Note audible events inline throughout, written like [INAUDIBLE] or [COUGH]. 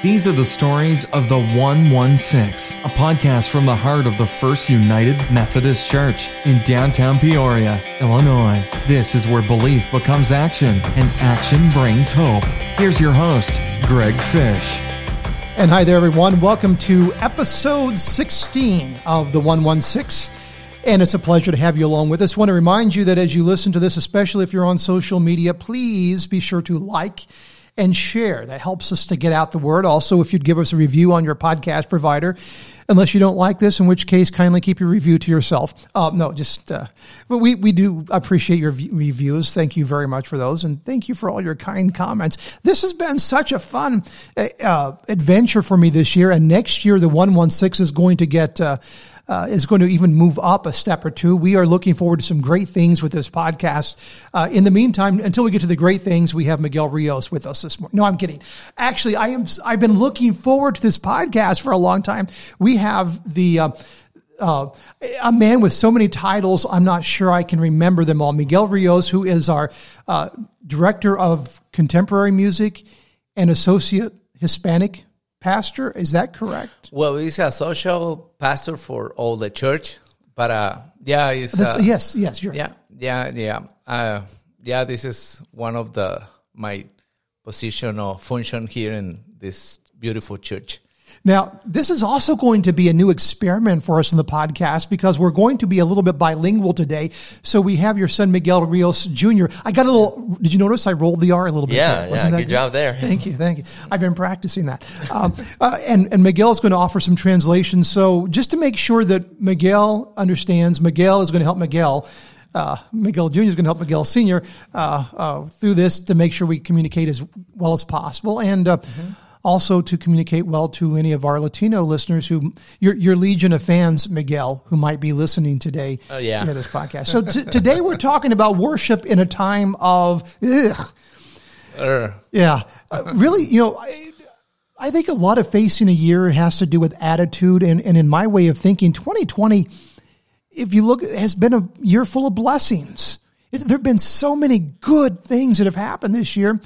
These are the stories of the 116, a podcast from the heart of the First United Methodist Church in downtown Peoria, Illinois. This is where belief becomes action and action brings hope. Here's your host, Greg Fish. And hi there, everyone. Welcome to episode 16 of the 116. And it's a pleasure to have you along with us. I want to remind you that as you listen to this, especially if you're on social media, please be sure to like and share. That helps us to get out the word. Also, if you'd give us a review on your podcast provider, unless you don't like this, in which case, kindly keep your review to yourself. Uh, no, just, uh, but we, we do appreciate your reviews. Thank you very much for those. And thank you for all your kind comments. This has been such a fun uh, adventure for me this year. And next year, the 116 is going to get, uh, is going to even move up a step or two. We are looking forward to some great things with this podcast. Uh, in the meantime, until we get to the great things, we have Miguel Rios with us this morning. No, I'm kidding. Actually, I am. I've been looking forward to this podcast for a long time. We have the. Uh, uh, a man with so many titles, I'm not sure I can remember them all. Miguel Rios, who is our uh, director of contemporary music and associate Hispanic pastor. Is that correct? Well, he's a social pastor for all the church, but uh, yeah, he's, uh, yes, yes, you're yeah, yeah, yeah, uh, yeah. This is one of the my position or function here in this beautiful church. Now, this is also going to be a new experiment for us in the podcast because we're going to be a little bit bilingual today. So we have your son Miguel Rios Jr. I got a little. Did you notice I rolled the R a little bit? Yeah, there? yeah. Good, good, job there. Thank you, thank you. I've been practicing that. Um, [LAUGHS] uh, and and Miguel is going to offer some translations. So just to make sure that Miguel understands, Miguel is going to help Miguel. Uh, Miguel Jr. is going to help Miguel Sr. Uh, uh, through this to make sure we communicate as well as possible. And mm-hmm also to communicate well to any of our Latino listeners who your your legion of fans, Miguel, who might be listening today oh, yeah. to this podcast. So t- today we're talking about worship in a time of ugh. Yeah, uh, really, you know. I, I think a lot of facing a year has to do with attitude, and, and in my way of thinking, 2020, if you look, has been a year full of blessings. It, there have been so many good things that have happened this year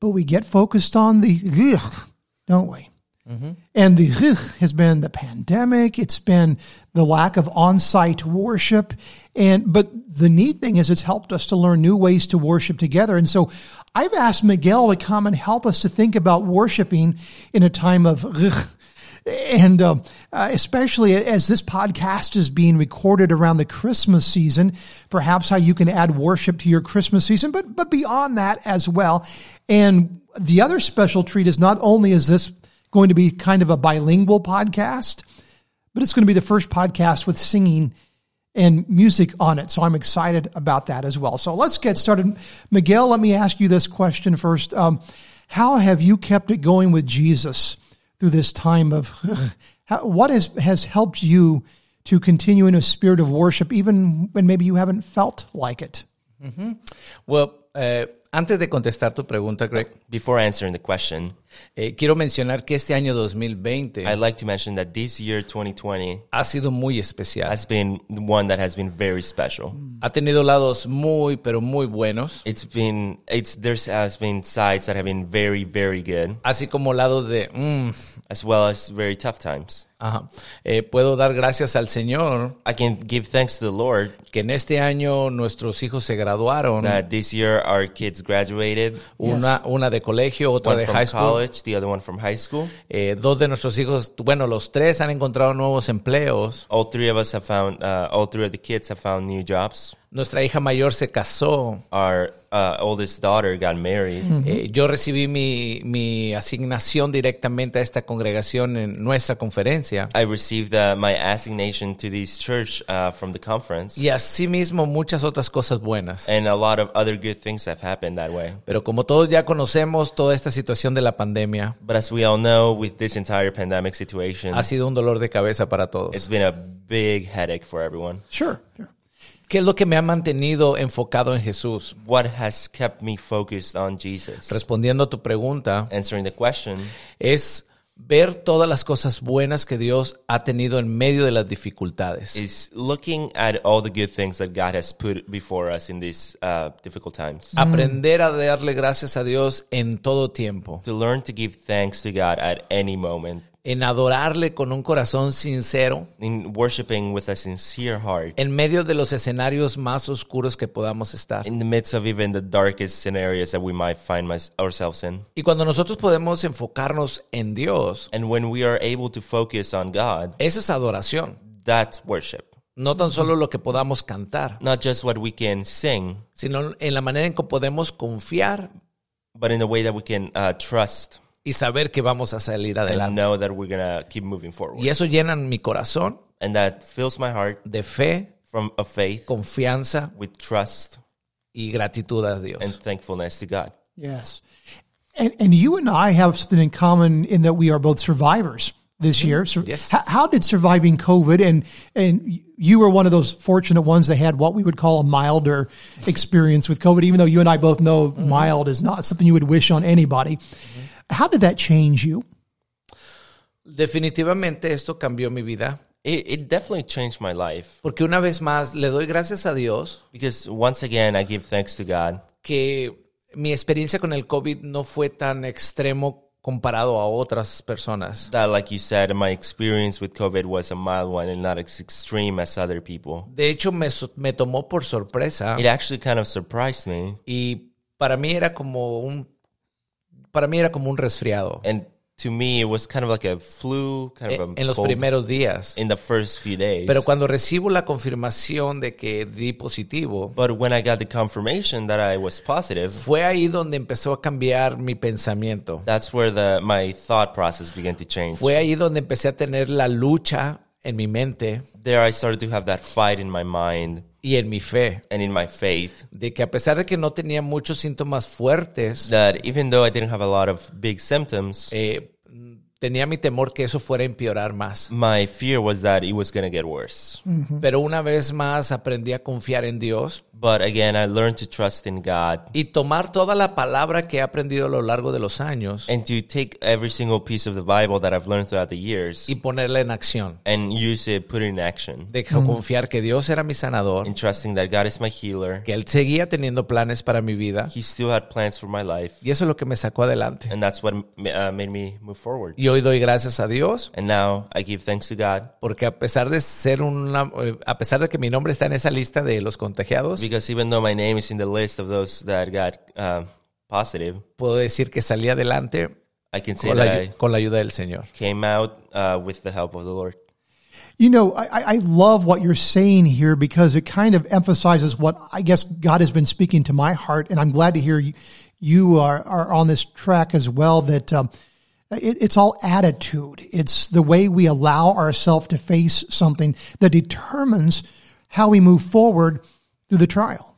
but we get focused on the don't we? Mm-hmm. And the has been the pandemic. It's been the lack of on-site worship, and but the neat thing is it's helped us to learn new ways to worship together. And so, I've asked Miguel to come and help us to think about worshiping in a time of and uh, especially as this podcast is being recorded around the Christmas season, perhaps how you can add worship to your Christmas season, but but beyond that as well. And the other special treat is not only is this going to be kind of a bilingual podcast, but it's going to be the first podcast with singing and music on it. So I'm excited about that as well. So let's get started. Miguel, let me ask you this question first. Um, how have you kept it going with Jesus through this time of [LAUGHS] how, what has, has helped you to continue in a spirit of worship, even when maybe you haven't felt like it? Mm-hmm. Well, uh, antes de contestar tu pregunta, Greg, before answering the question, eh, quiero mencionar que este año 2020 I'd like to mention that this year 2020 ha sido muy especial. Has been one that has been very special. Ha tenido lados muy pero muy buenos. It's been it's there has been sides that have been very very good. Así como lados de mm, as well as very tough times. Ajá. Eh, puedo dar gracias al Señor. I can give thanks to the Lord. Que en este año nuestros hijos se graduaron. That this year our kids graduated. Una, yes. una de colegio, otra one de high school. college, the other one from high school. Eh, dos de nuestros hijos, bueno, los tres han encontrado nuevos empleos. All three of us have found, uh, all three of the kids have found new jobs. Nuestra hija mayor se casó. Our uh, oldest daughter got married. Mm -hmm. eh, yo recibí mi, mi, asignación directamente a esta congregación en nuestra conferencia. I received uh, my assignation to this church uh, from the conference. Y asimismo muchas otras cosas buenas. And a lot of other good things have happened that way. Pero como todos ya conocemos toda esta situación de la pandemia. But as we all know, with this entire pandemic situation, ha sido un dolor de cabeza para todos. It's been a big headache for everyone. Sure. sure. ¿Qué es lo que me ha mantenido enfocado en Jesús? What has kept me focused on Jesus? Respondiendo a tu pregunta, answering the question, es ver todas las cosas buenas que Dios ha tenido en medio de las dificultades. is looking at all the good things that God has put before us in these uh, difficult times. Aprender a darle gracias a Dios en todo tiempo. To learn to give thanks to God at any moment, En adorarle con un corazón sincero in worshiping with a sincere heart, en medio de los escenarios más oscuros que podamos estar. in the midst of even the darkest scenarios that we might find my, ourselves in. Y cuando nosotros podemos enfocarnos en Dios, And when we are able to focus on God, eso es adoración. that's worship. No tan solo lo que podamos cantar, Not just what we can sing, sino en la manera en que podemos confiar but in the way that we can uh, trust y saber que vamos a salir and adelante. know that we're going to keep moving forward. Y eso llena mi corazón And that fills my heart de fe, from a faith confianza with trust y gratitud a Dios. and thankfulness to God. Yes. And, and you and I have something in common in that we are both survivors this mm-hmm. year. So Yes. how, how did surviving COVID and, and you were one of those fortunate ones that had what we would call a milder experience with COVID, even though you and I both know mm-hmm. mild is not something you would wish on anybody. Mm-hmm. How did that change you? Definitivamente esto cambió mi vida It, it definitely changed my life porque una vez más le doy gracias a Dios because once again, I give thanks to God que mi experiencia con el COVID no fue tan extremo comparado a otras personas. that, like you said, my experience with COVID was a mild one and not as extreme as other people. De hecho, me, me tomó por sorpresa It actually kind of surprised me. y para mí era como un para mí era como un resfriado And to me, it was kind of like a flu, kind of en, a en los cold primeros días. in the first few days. Pero cuando recibo la confirmación de que di positivo, but when I got the confirmation that I was positive, fue ahí donde empezó a cambiar mi pensamiento. that's where the my thought process began to change. Fue ahí donde empecé a tener la lucha en mi mente There, I started to have that fight in my mind y en mi fe. and in my faith. De que a pesar de que no tenía muchos síntomas fuertes, That even though I didn't have a lot of big symptoms, eh, tenía mi temor que eso fuera a empeorar más. my fear was that it was going to get worse. Pero una vez más aprendí a confiar en Dios But again, I learned to trust in God y tomar toda la palabra que he aprendido a lo largo de los años and to take every single piece of the Bible that I've learned throughout the years y ponerla en acción. and use it, put it in action, De confiar que Dios era mi sanador, and trusting that God is my healer. que Él seguía teniendo planes para mi vida He still had plans for my life, y eso es lo que me sacó adelante. and that's what uh, made me move forward. Y hoy doy gracias a Dios And now I give thanks to God porque a pesar de ser una, eh, a pesar de que mi nombre está en esa lista de los contagiados, because even though my name is in the list of those that got uh, positive, puedo decir que salí adelante I can say con that la, I con la ayuda del Señor. came out uh, with the help of the Lord. You know, I, I love what you're saying here because it kind of emphasizes what I guess God has been speaking to my heart, and I'm glad to hear you, you are, are on this track as well. That um, it, it's all attitude. It's the way we allow ourselves to face something that determines how we move forward through the trial.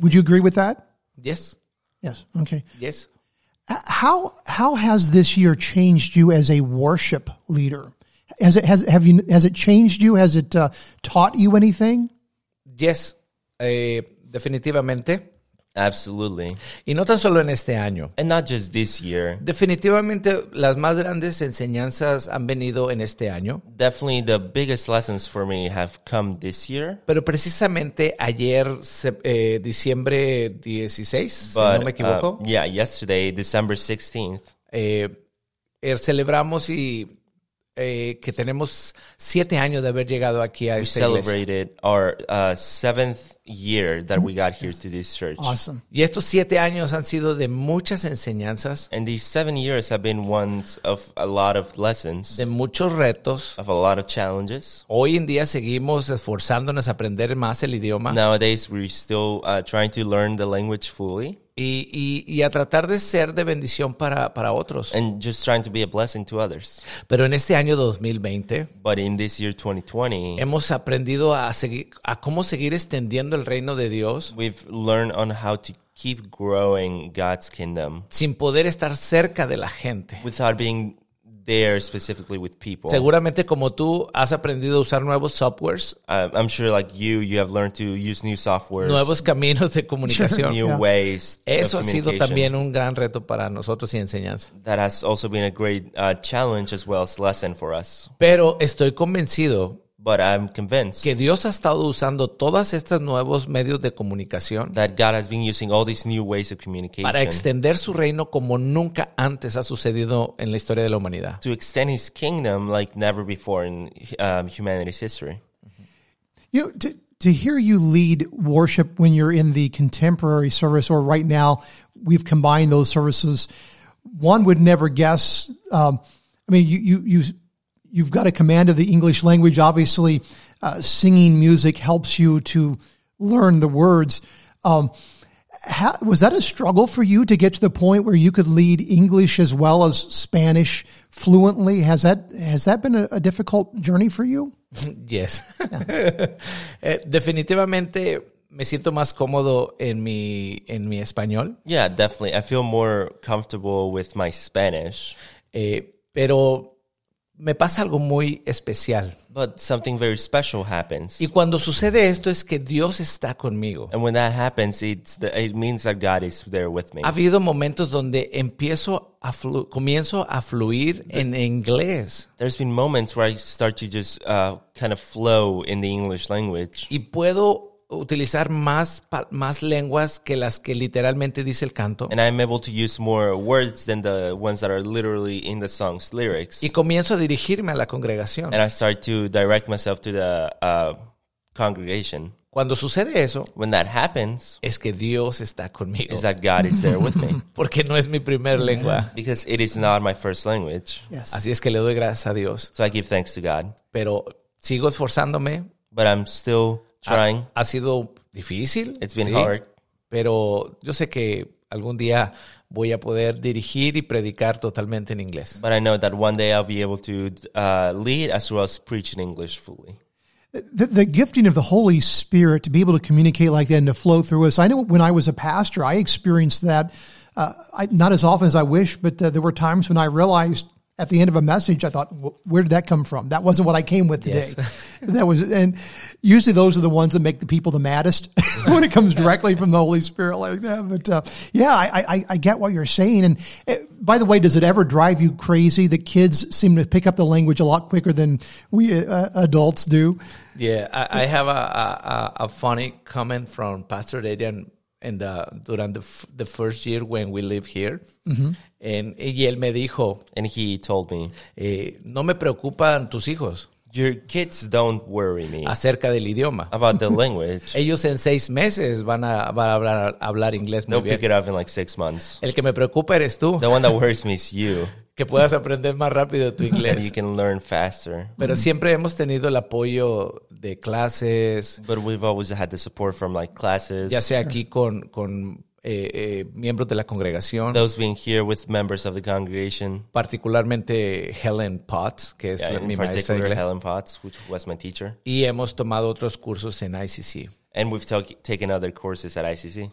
Would you agree with that? Yes, Yes. Okay. yes. How how has this year changed you as a worship leader? Has it has have you has it changed you? Has it uh, taught you anything? Yes, eh, definitivamente. Absolutely. Y no tan solo en este año. And not just this year. Definitivamente las más grandes enseñanzas han venido en este año. Definitely the biggest lessons for me have come this year. Pero precisamente ayer, eh, diciembre 16, si no me equivoco, uh, yeah, yesterday, December 16th, eh, eh, celebramos y eh, que tenemos siete años de haber llegado aquí a we esta iglesia. celebrated our uh, seventh year that we got here to this church. Awesome. Y estos siete años han sido de muchas enseñanzas, And these seven years have been ones of a lot of lessons, de muchos retos. of a lot of challenges. Hoy en día seguimos esforzándonos a aprender más el idioma Nowadays, we're still uh, trying to learn the language fully y, y- y a tratar de ser de bendición para, para otros. and just trying to be a blessing to others. Pero en este año 2020 But in this year 2020, hemos aprendido a, seguir, a cómo seguir extendiendo el reino de Dios we've learned on how to keep growing God's kingdom sin poder estar cerca de la gente. without being there specifically with people. Seguramente como tú has aprendido a usar nuevos softwares, Uh, I'm sure, like you, you have learned to use new software, nuevos caminos de [LAUGHS] comunicación. new Yeah. ways. Eso ha sido también un gran reto para nosotros y enseñanza. That has also been a great uh, challenge as well as lesson for us. Pero estoy convencido But I'm convinced que Dios ha estado usando todos estos nuevos medios de comunicación that God has been using all these new ways of communication para extender su reino como nunca antes ha sucedido en la historia de la humanidad. to extend His kingdom like never before in um, humanity's history. You know, to, to hear you lead worship when you're in the contemporary service, or right now, we've combined those services. One would never guess. Um, I mean, you you you you've got a command of the English language. Obviously, uh, singing music helps you to learn the words. Um, how, was that a struggle for you to get to the point where you could lead English as well as Spanish fluently? Has that has that been a, a difficult journey for you? [LAUGHS] Yes. [LAUGHS] Eh, definitivamente me siento más cómodo en mi, en mi español, Yeah, definitely. I feel more comfortable with my Spanish, eh, pero me pasa algo muy especial. but something very special happens. Y cuando sucede esto es que Dios está conmigo. And when that happens, it's the, it means that God is there with me. Ha habido momentos donde empiezo a flu- comienzo a fluir en inglés There's been moments where I start to just uh, kind of flow in the English language. y puedo utilizar más, más lenguas que las que literalmente dice el canto. And I'm able to use more words than the ones that are literally in the song's lyrics. Y comienzo a dirigirme a la congregación. And I start to direct myself to the uh, congregation. Cuando sucede eso, When that happens, es que Dios está conmigo. is that God is there with me. [LAUGHS] Porque no es mi primer lengua. Because it is not my first language. Yes. Así es que le doy gracias a Dios. So I give thanks to God. Pero sigo esforzándome. But I'm still trying. Ha sido difícil. It's been sí, hard. Pero yo sé que algún día voy a poder dirigir y predicar totalmente en inglés. But I know that one day I'll be able to uh, lead as well as preach in English fully. the, the gifting of the Holy Spirit to be able to communicate like that and to flow through us. I know when I was a pastor, I experienced that uh, I, not as often as I wish, but uh, there were times when I realized at the end of a message, I thought, where did that come from? That wasn't what I came with today. [LAUGHS] that was, and usually those are the ones that make the people the maddest [LAUGHS] when it comes directly from the Holy Spirit like that. But uh, yeah, I, I, I get what you're saying. And uh, by the way, does it ever drive you crazy that kids seem to pick up the language a lot quicker than we uh, adults do? Yeah, I, I have a, a, a- a funny comment from Pastor Adrian in the, durante the, f- the first year when we live here. En- y él me dijo, And he told me, eh, no me preocupan tus hijos Your kids don't worry me acerca del idioma. about the [LAUGHS] language. Ellos en seis meses van a, van a hablar, hablar inglés muy They'll bien. pick it up in like six months. El que me preocupa eres tú, The one that worries me is you, [LAUGHS] que puedas aprender más rápido tu and you inglés. can learn faster. Pero siempre hemos tenido el apoyo de clases, But we've always had the support from like classes, ya sea aquí con, con eh, eh, miembros de la congregación, those being here with members of the congregation. particularmente Helen Potts, que es Yeah, la- mi maestra de inglés. Helen Potts, which was my teacher. Y hemos tomado otros cursos en ICC. And we've ta- taken other courses at ICC.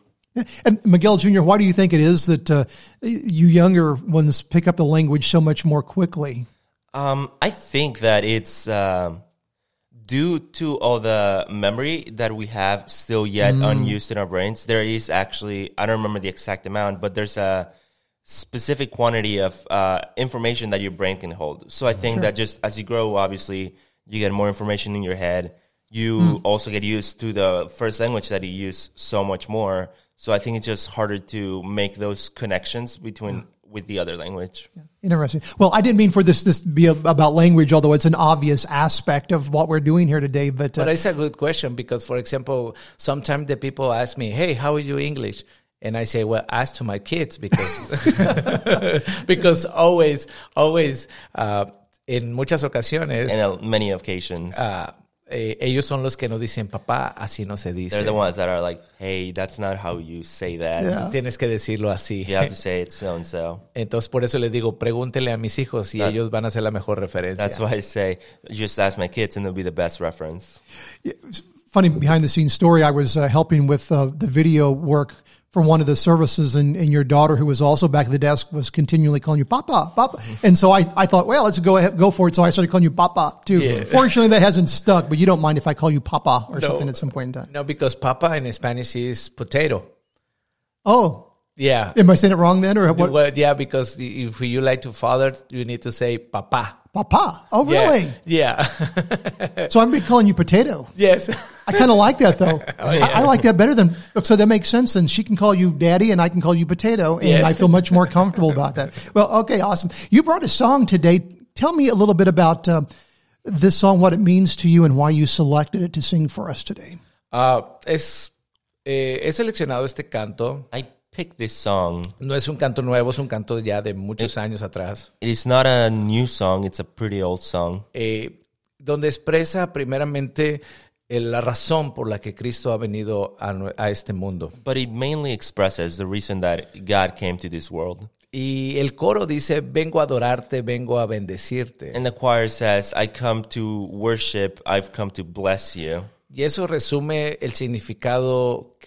And Miguel Jr., why do you think it is that uh, you younger ones pick up the language so much more quickly? Um, I think that it's um, due to all the memory that we have still yet unused in our brains. There is actually, I don't remember the exact amount, but there's a specific quantity of uh, information that your brain can hold. So I think that just as you grow, obviously, you get more information in your head. You also get used to the first language that you use so much more. So I think it's just harder to make those connections between with the other language. Interesting. Well, I didn't mean for this this to be about language, although it's an obvious aspect of what we're doing here today. But, uh, But it's a good question because, for example, sometimes the people ask me, "Hey, how are you English?" And I say, "Well, ask to my kids because [LAUGHS] [LAUGHS] because always, always, uh, en muchas ocasiones, And many occasions, ah, eh, ellos son los que nos dicen, papá, así no se dice. They're the ones that are like, hey, that's not how you say that. Yeah. Tienes que decirlo así. You have to say it so and so. Entonces, por eso les digo, pregúntele a mis hijos y That- ellos van a ser la mejor referencia. That's why I say, just ask my kids and they'll be the best reference. funny behind the scenes story. I was uh, helping with uh, the video work for one of the services, and, and your daughter, who was also back at the desk, was continually calling you Papa, Papa. Mm-hmm. And so I, I thought, well, let's go ahead, go for it. So I started calling you Papa too. Yeah. Fortunately, that hasn't stuck, but you don't mind if I call you Papa or something at some point in time. No, because papa in Spanish is potato. Oh, Yeah. am I saying it wrong then, or what? Well, yeah, because if you like to father, you need to say papa. Papa. Oh, really? Yeah. [LAUGHS] So I'm going to be calling you Potato. yes. I kind of like that though. [LAUGHS] Oh, I, I like that better than so that makes sense. Then she can call you Daddy, and I can call you Potato, and Yeah. I feel much more comfortable about that. Well, okay, awesome. You brought a song today. Tell me a little bit about uh, this song, what it means to you, and why you selected it to sing for us today. Ah, es, eh, he seleccionado este canto. I picked this song. No es un canto nuevo, es un canto ya de muchos años atrás. It is not a new song, it's a pretty old song. eh, donde expresa primeramente eh, la razón por la que Cristo ha venido a, a este mundo. But it mainly expresses the reason that God came to this world. Y el coro dice, vengo a adorarte, vengo a bendecirte. And the choir says, I come to worship, I've come to bless you. Y eso resume el significado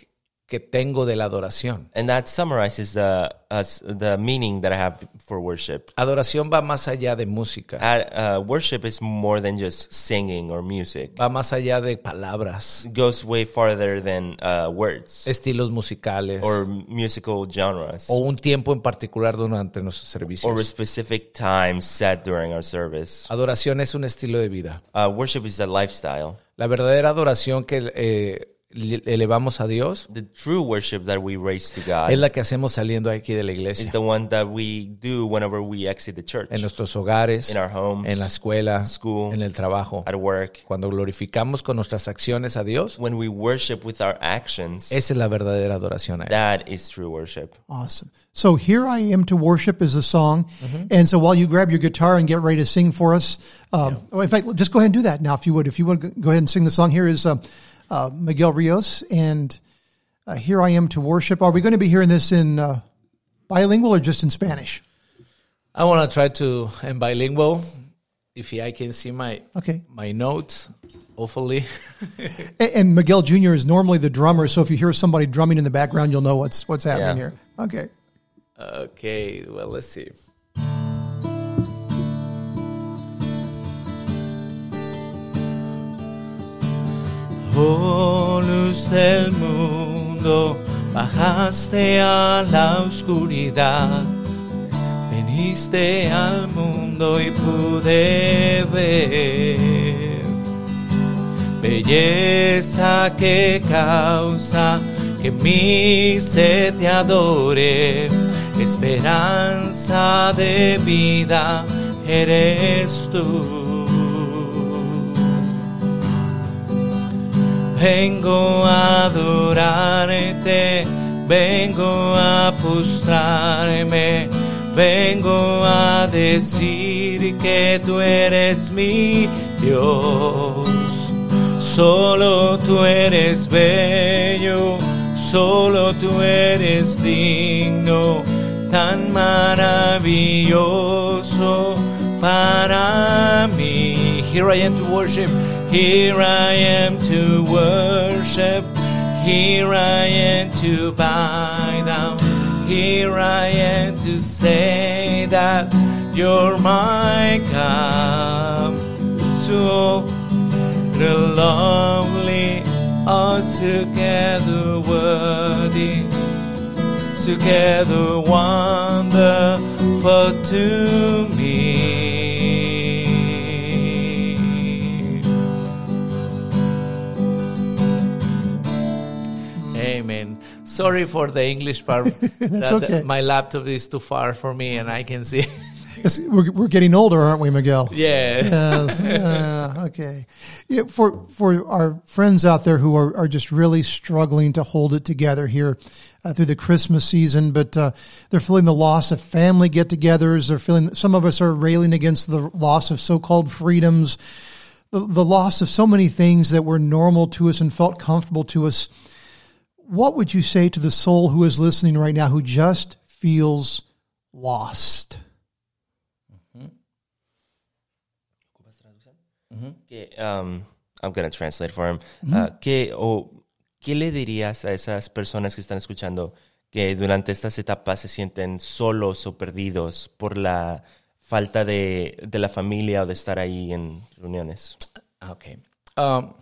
que- tengo de la adoración. And that summarizes the, us the meaning that I have for worship. Adoración va más allá de música, Uh, uh, worship is more than just singing or music. va más allá de palabras, It goes way farther than uh, words estilos musicales or musical genres o un tiempo en particular durante nuestros or a servicios. specific time set during our service. Adoración es un estilo de vida. Uh, worship is a lifestyle. La verdadera adoración que eh, elevamos a Dios The true worship that we raise to God es la que hacemos saliendo aquí de la is the one that we do whenever we exit the church, en nuestros hogares, in our homes, en la escuela, school, en el trabajo. at work. Cuando glorificamos con nuestras acciones a Dios, When we worship with our actions, esa es la verdadera adoración a Él. that is true worship. Awesome. So here I am to worship is a song, and so while you grab your guitar and get ready to sing for us, um, well, in fact, just go ahead and do that now, if you would. If you would go ahead and sing the song. Here is uh, uh, Miguel Rios, and uh, here I am to worship. Are we going to be hearing this in uh, bilingual or just in Spanish? I want to try to in bilingual. If I can see my Okay. my notes, hopefully. [LAUGHS] And, and Miguel Jr. is normally the drummer, so if you hear somebody drumming in the background, you'll know what's what's happening Yeah. here. Okay. okay, well, let's see. Oh luz del mundo, bajaste a la oscuridad, veniste al mundo y pude ver belleza que causa que mi sed te adore, esperanza de vida eres tú. Vengo a adorarte, vengo a postrarme, vengo a decir que tú eres mi Dios. Solo tú eres bello, solo tú eres digno, tan maravilloso para mí. Here I am to worship, here I am to worship, here I am to bow down, here I am to say that you're my God. So the lovely, altogether worthy, together wonderful to me. Sorry for the English part. [LAUGHS] That's That- okay. My laptop is too far for me, and I can see. We're, we're getting older, aren't we, Miguel? yeah. Yes. Uh, okay. Yeah, for for our friends out there who are, are just really struggling to hold it together here uh, through the Christmas season, but uh, they're feeling the loss of family get-togethers. They're feeling some of us are railing against the loss of so-called freedoms, the, the loss of so many things that were normal to us and felt comfortable to us. What would you say to the soul who is listening right now who just feels lost? Que, um, I'm going to translate for him. Uh, ¿qué, o, ¿Qué le dirías a esas personas que están escuchando que durante estas etapas se sienten solos o perdidos por la falta de, de la familia o de estar ahí en reuniones. Ah, Ok. Um,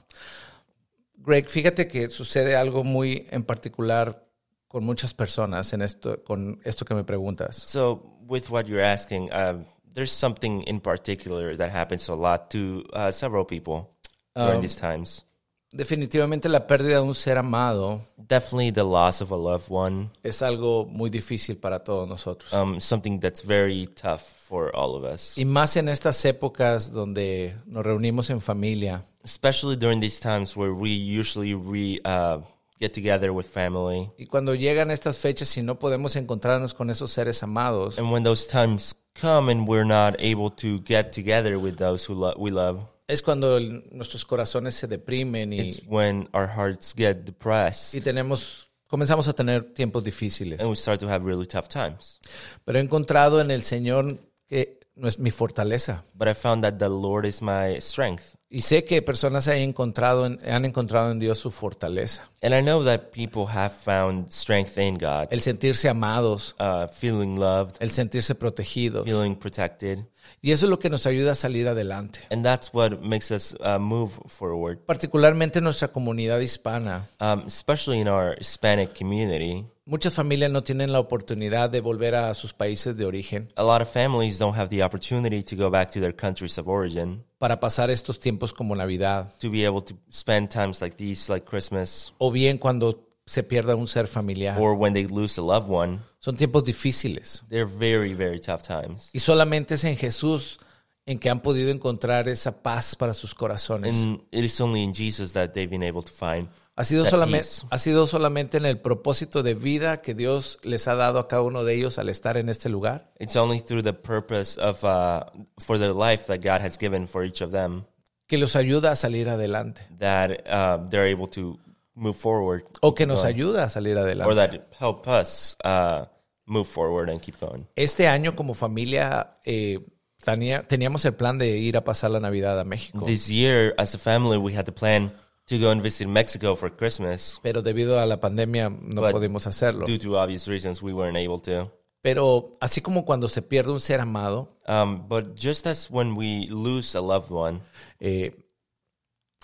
Greg, fíjate que sucede algo muy en particular con muchas personas en esto, con esto que me preguntas. So, with what you're asking, uh, there's something in particular that happens a lot to uh, several people during these times. Definitivamente la pérdida de un ser amado Definitely the loss of a loved one, es algo muy difícil para todos nosotros. um, something that's very tough for all of us. Y más en estas épocas donde nos reunimos en familia, especially during these times where we usually re, uh, get together with family. y cuando llegan estas fechas y no podemos encontrarnos con esos seres amados, And when those times come and we're not able to get together with those who lo- we love, es cuando el- nuestros corazones se deprimen it's y, when our hearts get depressed y tenemos, comenzamos a tener tiempos difíciles. and we start to have really tough times. Pero he encontrado en el Señor que no es mi fortaleza. But I found that the Lord is my strength. Y sé que personas han encontrado en, han encontrado en Dios su fortaleza. And I know that people have found strength in God, El sentirse amados, uh, feeling loved, el sentirse protegidos. feeling protected. Y eso es lo que nos ayuda a salir adelante. And that's what makes us uh, move forward. Particularmente en nuestra comunidad hispana. Um, especially in our Hispanic community, Muchas familias no tienen la oportunidad de volver a sus países de origen a lot of families don't have the opportunity to go back to their countries of origin para pasar estos tiempos como Navidad. to be able to spend times like these, like Christmas, O bien cuando se pierda un ser familiar. or when they lose a loved one. Son tiempos difíciles. They're very, very tough times. Y solamente es en Jesús en que han podido encontrar esa paz para sus corazones. And it is only in Jesus that they've been able to find. Ha sido, solamente, ha sido solamente en el propósito de vida que Dios les ha dado a cada uno de ellos al estar en este lugar. It's only through the purpose of uh, for their life that God has given for each of them que los ayuda a salir adelante that uh, they're able to move forward, o que nos ayuda a salir or adelante. that help us uh, move forward and keep going. Este año como familia eh, tenía- teníamos el plan de ir a pasar la Navidad a México, This year, as a family, we had the plan to go and visit Mexico for Christmas. pero debido a la pandemia no But pudimos hacerlo. Due to obvious reasons, we weren't able to. Pero así como cuando se pierde un ser amado, Um, but just as when we lose a loved one, eh,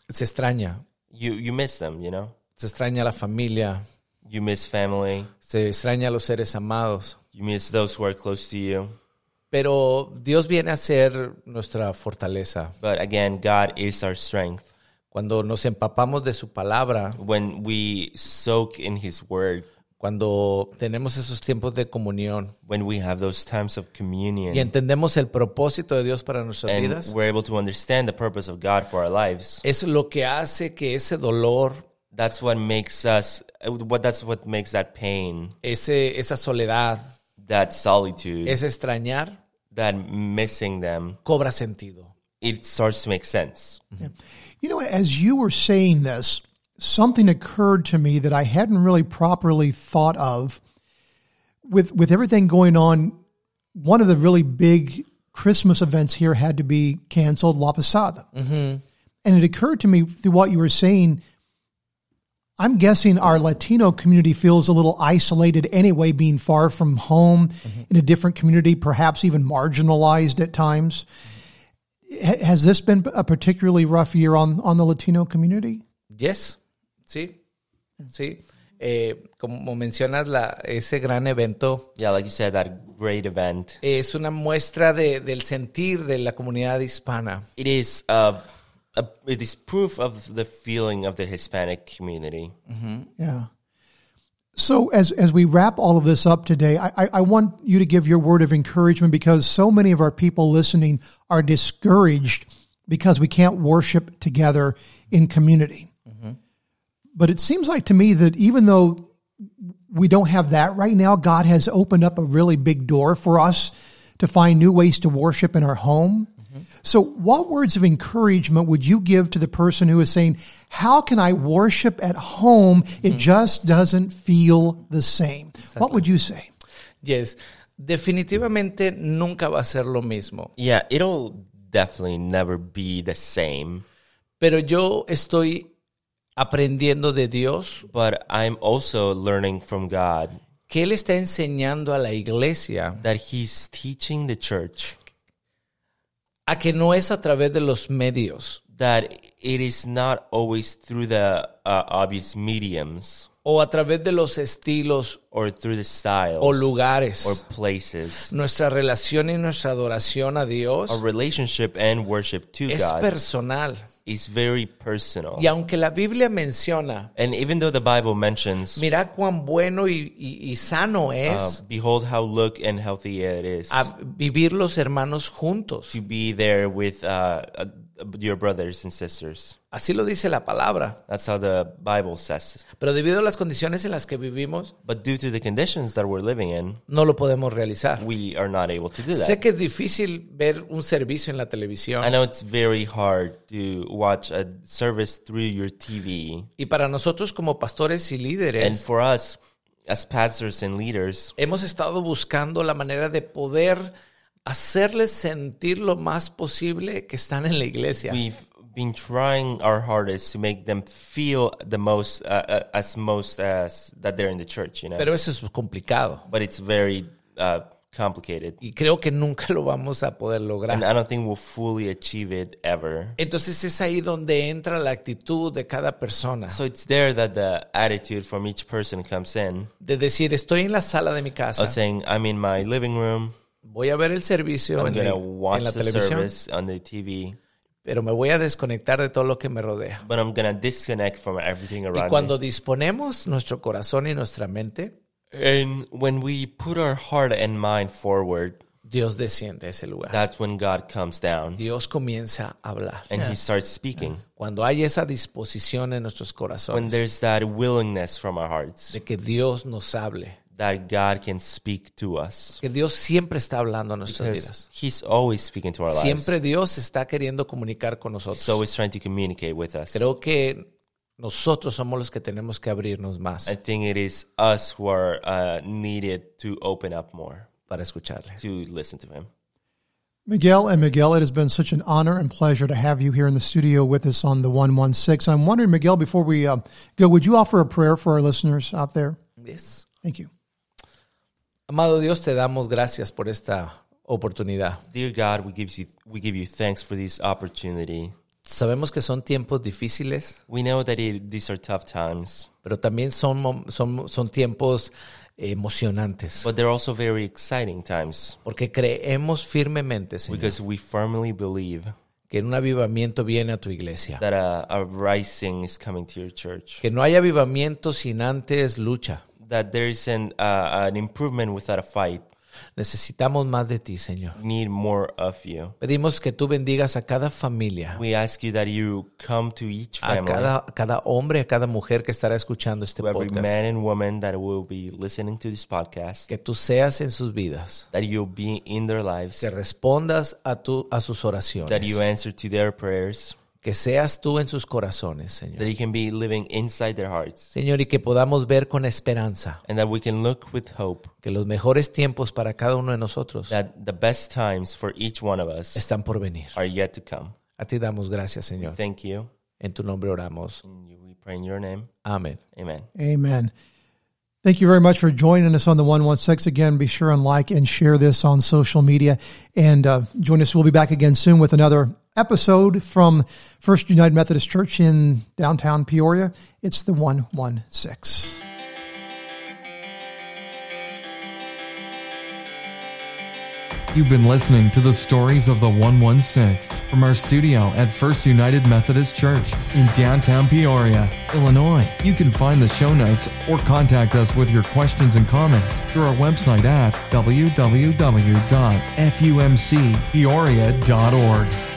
se extraña, you, you miss them, you know? Se extraña la familia, You miss family. se extraña a los seres amados. You miss those who are close to you. Pero Dios viene a ser nuestra fortaleza. But again, God is our strength. Cuando nos empapamos de su palabra, When we soak in His Word, cuando tenemos esos tiempos de comunión when we have those times of communion, y entendemos el propósito de Dios para nuestras and vidas, we're able to understand the purpose of God for our lives, es lo que hace que ese dolor, that's what makes us, what that's what makes that pain, ese, esa soledad, that solitude, ese extrañar, that missing them, cobra sentido. it starts to make sense. You know, as you were saying this, something occurred to me that I hadn't really properly thought of. With with everything going on, one of the really big Christmas events here had to be canceled, La Posada. Mm-hmm. And it occurred to me through what you were saying. I'm guessing our Latino community feels a little isolated anyway, being far from home in a different community, perhaps even marginalized at times. Ha- Has this been a particularly rough year on, on the Latino community? Yes, sí, sí. Eh, como mencionas, la, ese gran evento Yeah, like you said, that great event. es una muestra de- del sentir de la comunidad hispana. It is uh, a, it is proof of the feeling of the Hispanic community. Mm-hmm. Yeah. So as as we wrap all of this up today, I, I, I want you to give your word of encouragement because so many of our people listening are discouraged because we can't worship together in community. Mm-hmm. But it seems like to me that even though we don't have that right now, God has opened up a really big door for us to find new ways to worship in our home. So, what words of encouragement would you give to the person who is saying, How can I worship at home? It hmm. just doesn't feel the same. What would you say? Yes, definitivamente nunca va a ser lo mismo. Yeah, it'll definitely never be the same. Pero yo estoy aprendiendo de Dios But I'm also learning from God que él está enseñando a la iglesia that he's teaching the church a que no es a través de los medios that it is not always through the uh, obvious mediums o a través de los estilos or through the styles o lugares. or places. Nuestra relación y nuestra adoración a Dios Our relationship and worship to es God personal. Is very personal. Y aunque la Biblia menciona, And even though the Bible mentions, mira cuán bueno y, y- y sano uh, es behold how look and healthy it is a vivir los hermanos juntos. to be there with uh, uh, your brothers and sisters. Así lo dice la palabra. That's how the Bible says. Pero debido a las condiciones en las que vivimos, But due to the conditions that we're living in, no lo podemos realizar. we are not able to do Sé that. que es difícil ver un servicio en la televisión. I know it's very hard to watch a service through your TV. Y para nosotros como pastores y And líderes, for us, as pastors and leaders, hemos estado buscando la manera de poder hacerles sentir lo más posible que están en la iglesia. we've been trying our hardest to make them feel the most, uh, uh, as most as that they're in the church, you know. Pero eso es complicado. but it's very uh, complicated. Y creo que nunca lo vamos a poder And lograr. I don't think we'll fully achieve it ever. Entonces es ahí donde entra la actitud de cada persona. So it's there that the attitude from each person comes in. De decir, estoy en la sala de mi casa, Of saying, I'm in my living room, voy a ver el servicio I'm en, going el- to watch en la the televisión, service on the TV, pero me voy a desconectar de todo lo que me rodea. but I'm going to disconnect from everything Y around cuando me. disponemos nuestro corazón y nuestra mente, And when we put our heart and mind forward, Dios desciende a ese lugar. that's when God comes down Dios comienza a hablar. and He starts speaking. Cuando hay esa disposición en nuestros When corazones there's that willingness from our hearts de que Dios nos hable, that God can speak to us. que Dios siempre está hablando a nuestras Because vidas. He's always speaking to our lives. Siempre Dios está queriendo comunicar con He's always trying to communicate with us. Creo que nosotros somos los que tenemos que abrirnos más I think it is us who are uh, needed to open up more para escucharle. to listen to Him. Miguel and Miguel, it has been such an honor and pleasure to have you here in the studio with us on the 116. I'm wondering, Miguel, before we uh, go, would you offer a prayer for our listeners out there? Yes. Thank you. Amado Dios, te damos gracias por esta oportunidad. Dear God, we give you we give you thanks for this opportunity. Sabemos que son tiempos difíciles, We know that it, these are tough times, pero también son, son, son tiempos emocionantes. but they're also very exciting times Porque creemos firmemente, Señor, because we firmly believe que un avivamiento viene a tu iglesia. that a, a rising is coming to your church. Que no hay avivamiento sin antes lucha. That there is an uh, an improvement without a fight. Necesitamos más de ti, Señor. Need more of you. Pedimos que tú bendigas a cada familia, We ask you that you come to each a family, cada, a cada hombre, a cada mujer que estará escuchando este to every podcast. man and woman that will be listening to this podcast, Que tú seas en sus vidas. that you'll be in their lives, Que respondas a, tu, a sus that you oraciones. answer to their prayers, Que seas tú en sus corazones, Señor. that you can be living inside their hearts, Señor, y que podamos ver con esperanza and that we can look with hope que los mejores tiempos para cada uno de nosotros that the best times for each one of us están por venir. are yet to come. A ti damos gracias, Señor. Thank you. En tu nombre oramos. And we pray in your name. Amén. Amen. Amen. Thank you very much for joining us on the 116. Again, be sure and like and share this on social media. And uh, join us. We'll be back again soon with another episode from First United Methodist Church in downtown Peoria. It's the 116. You've been listening to the stories of the 116 from our studio at First United Methodist Church in downtown Peoria, Illinois. You can find the show notes or contact us with your questions and comments through our website at www.fumcpeoria.org.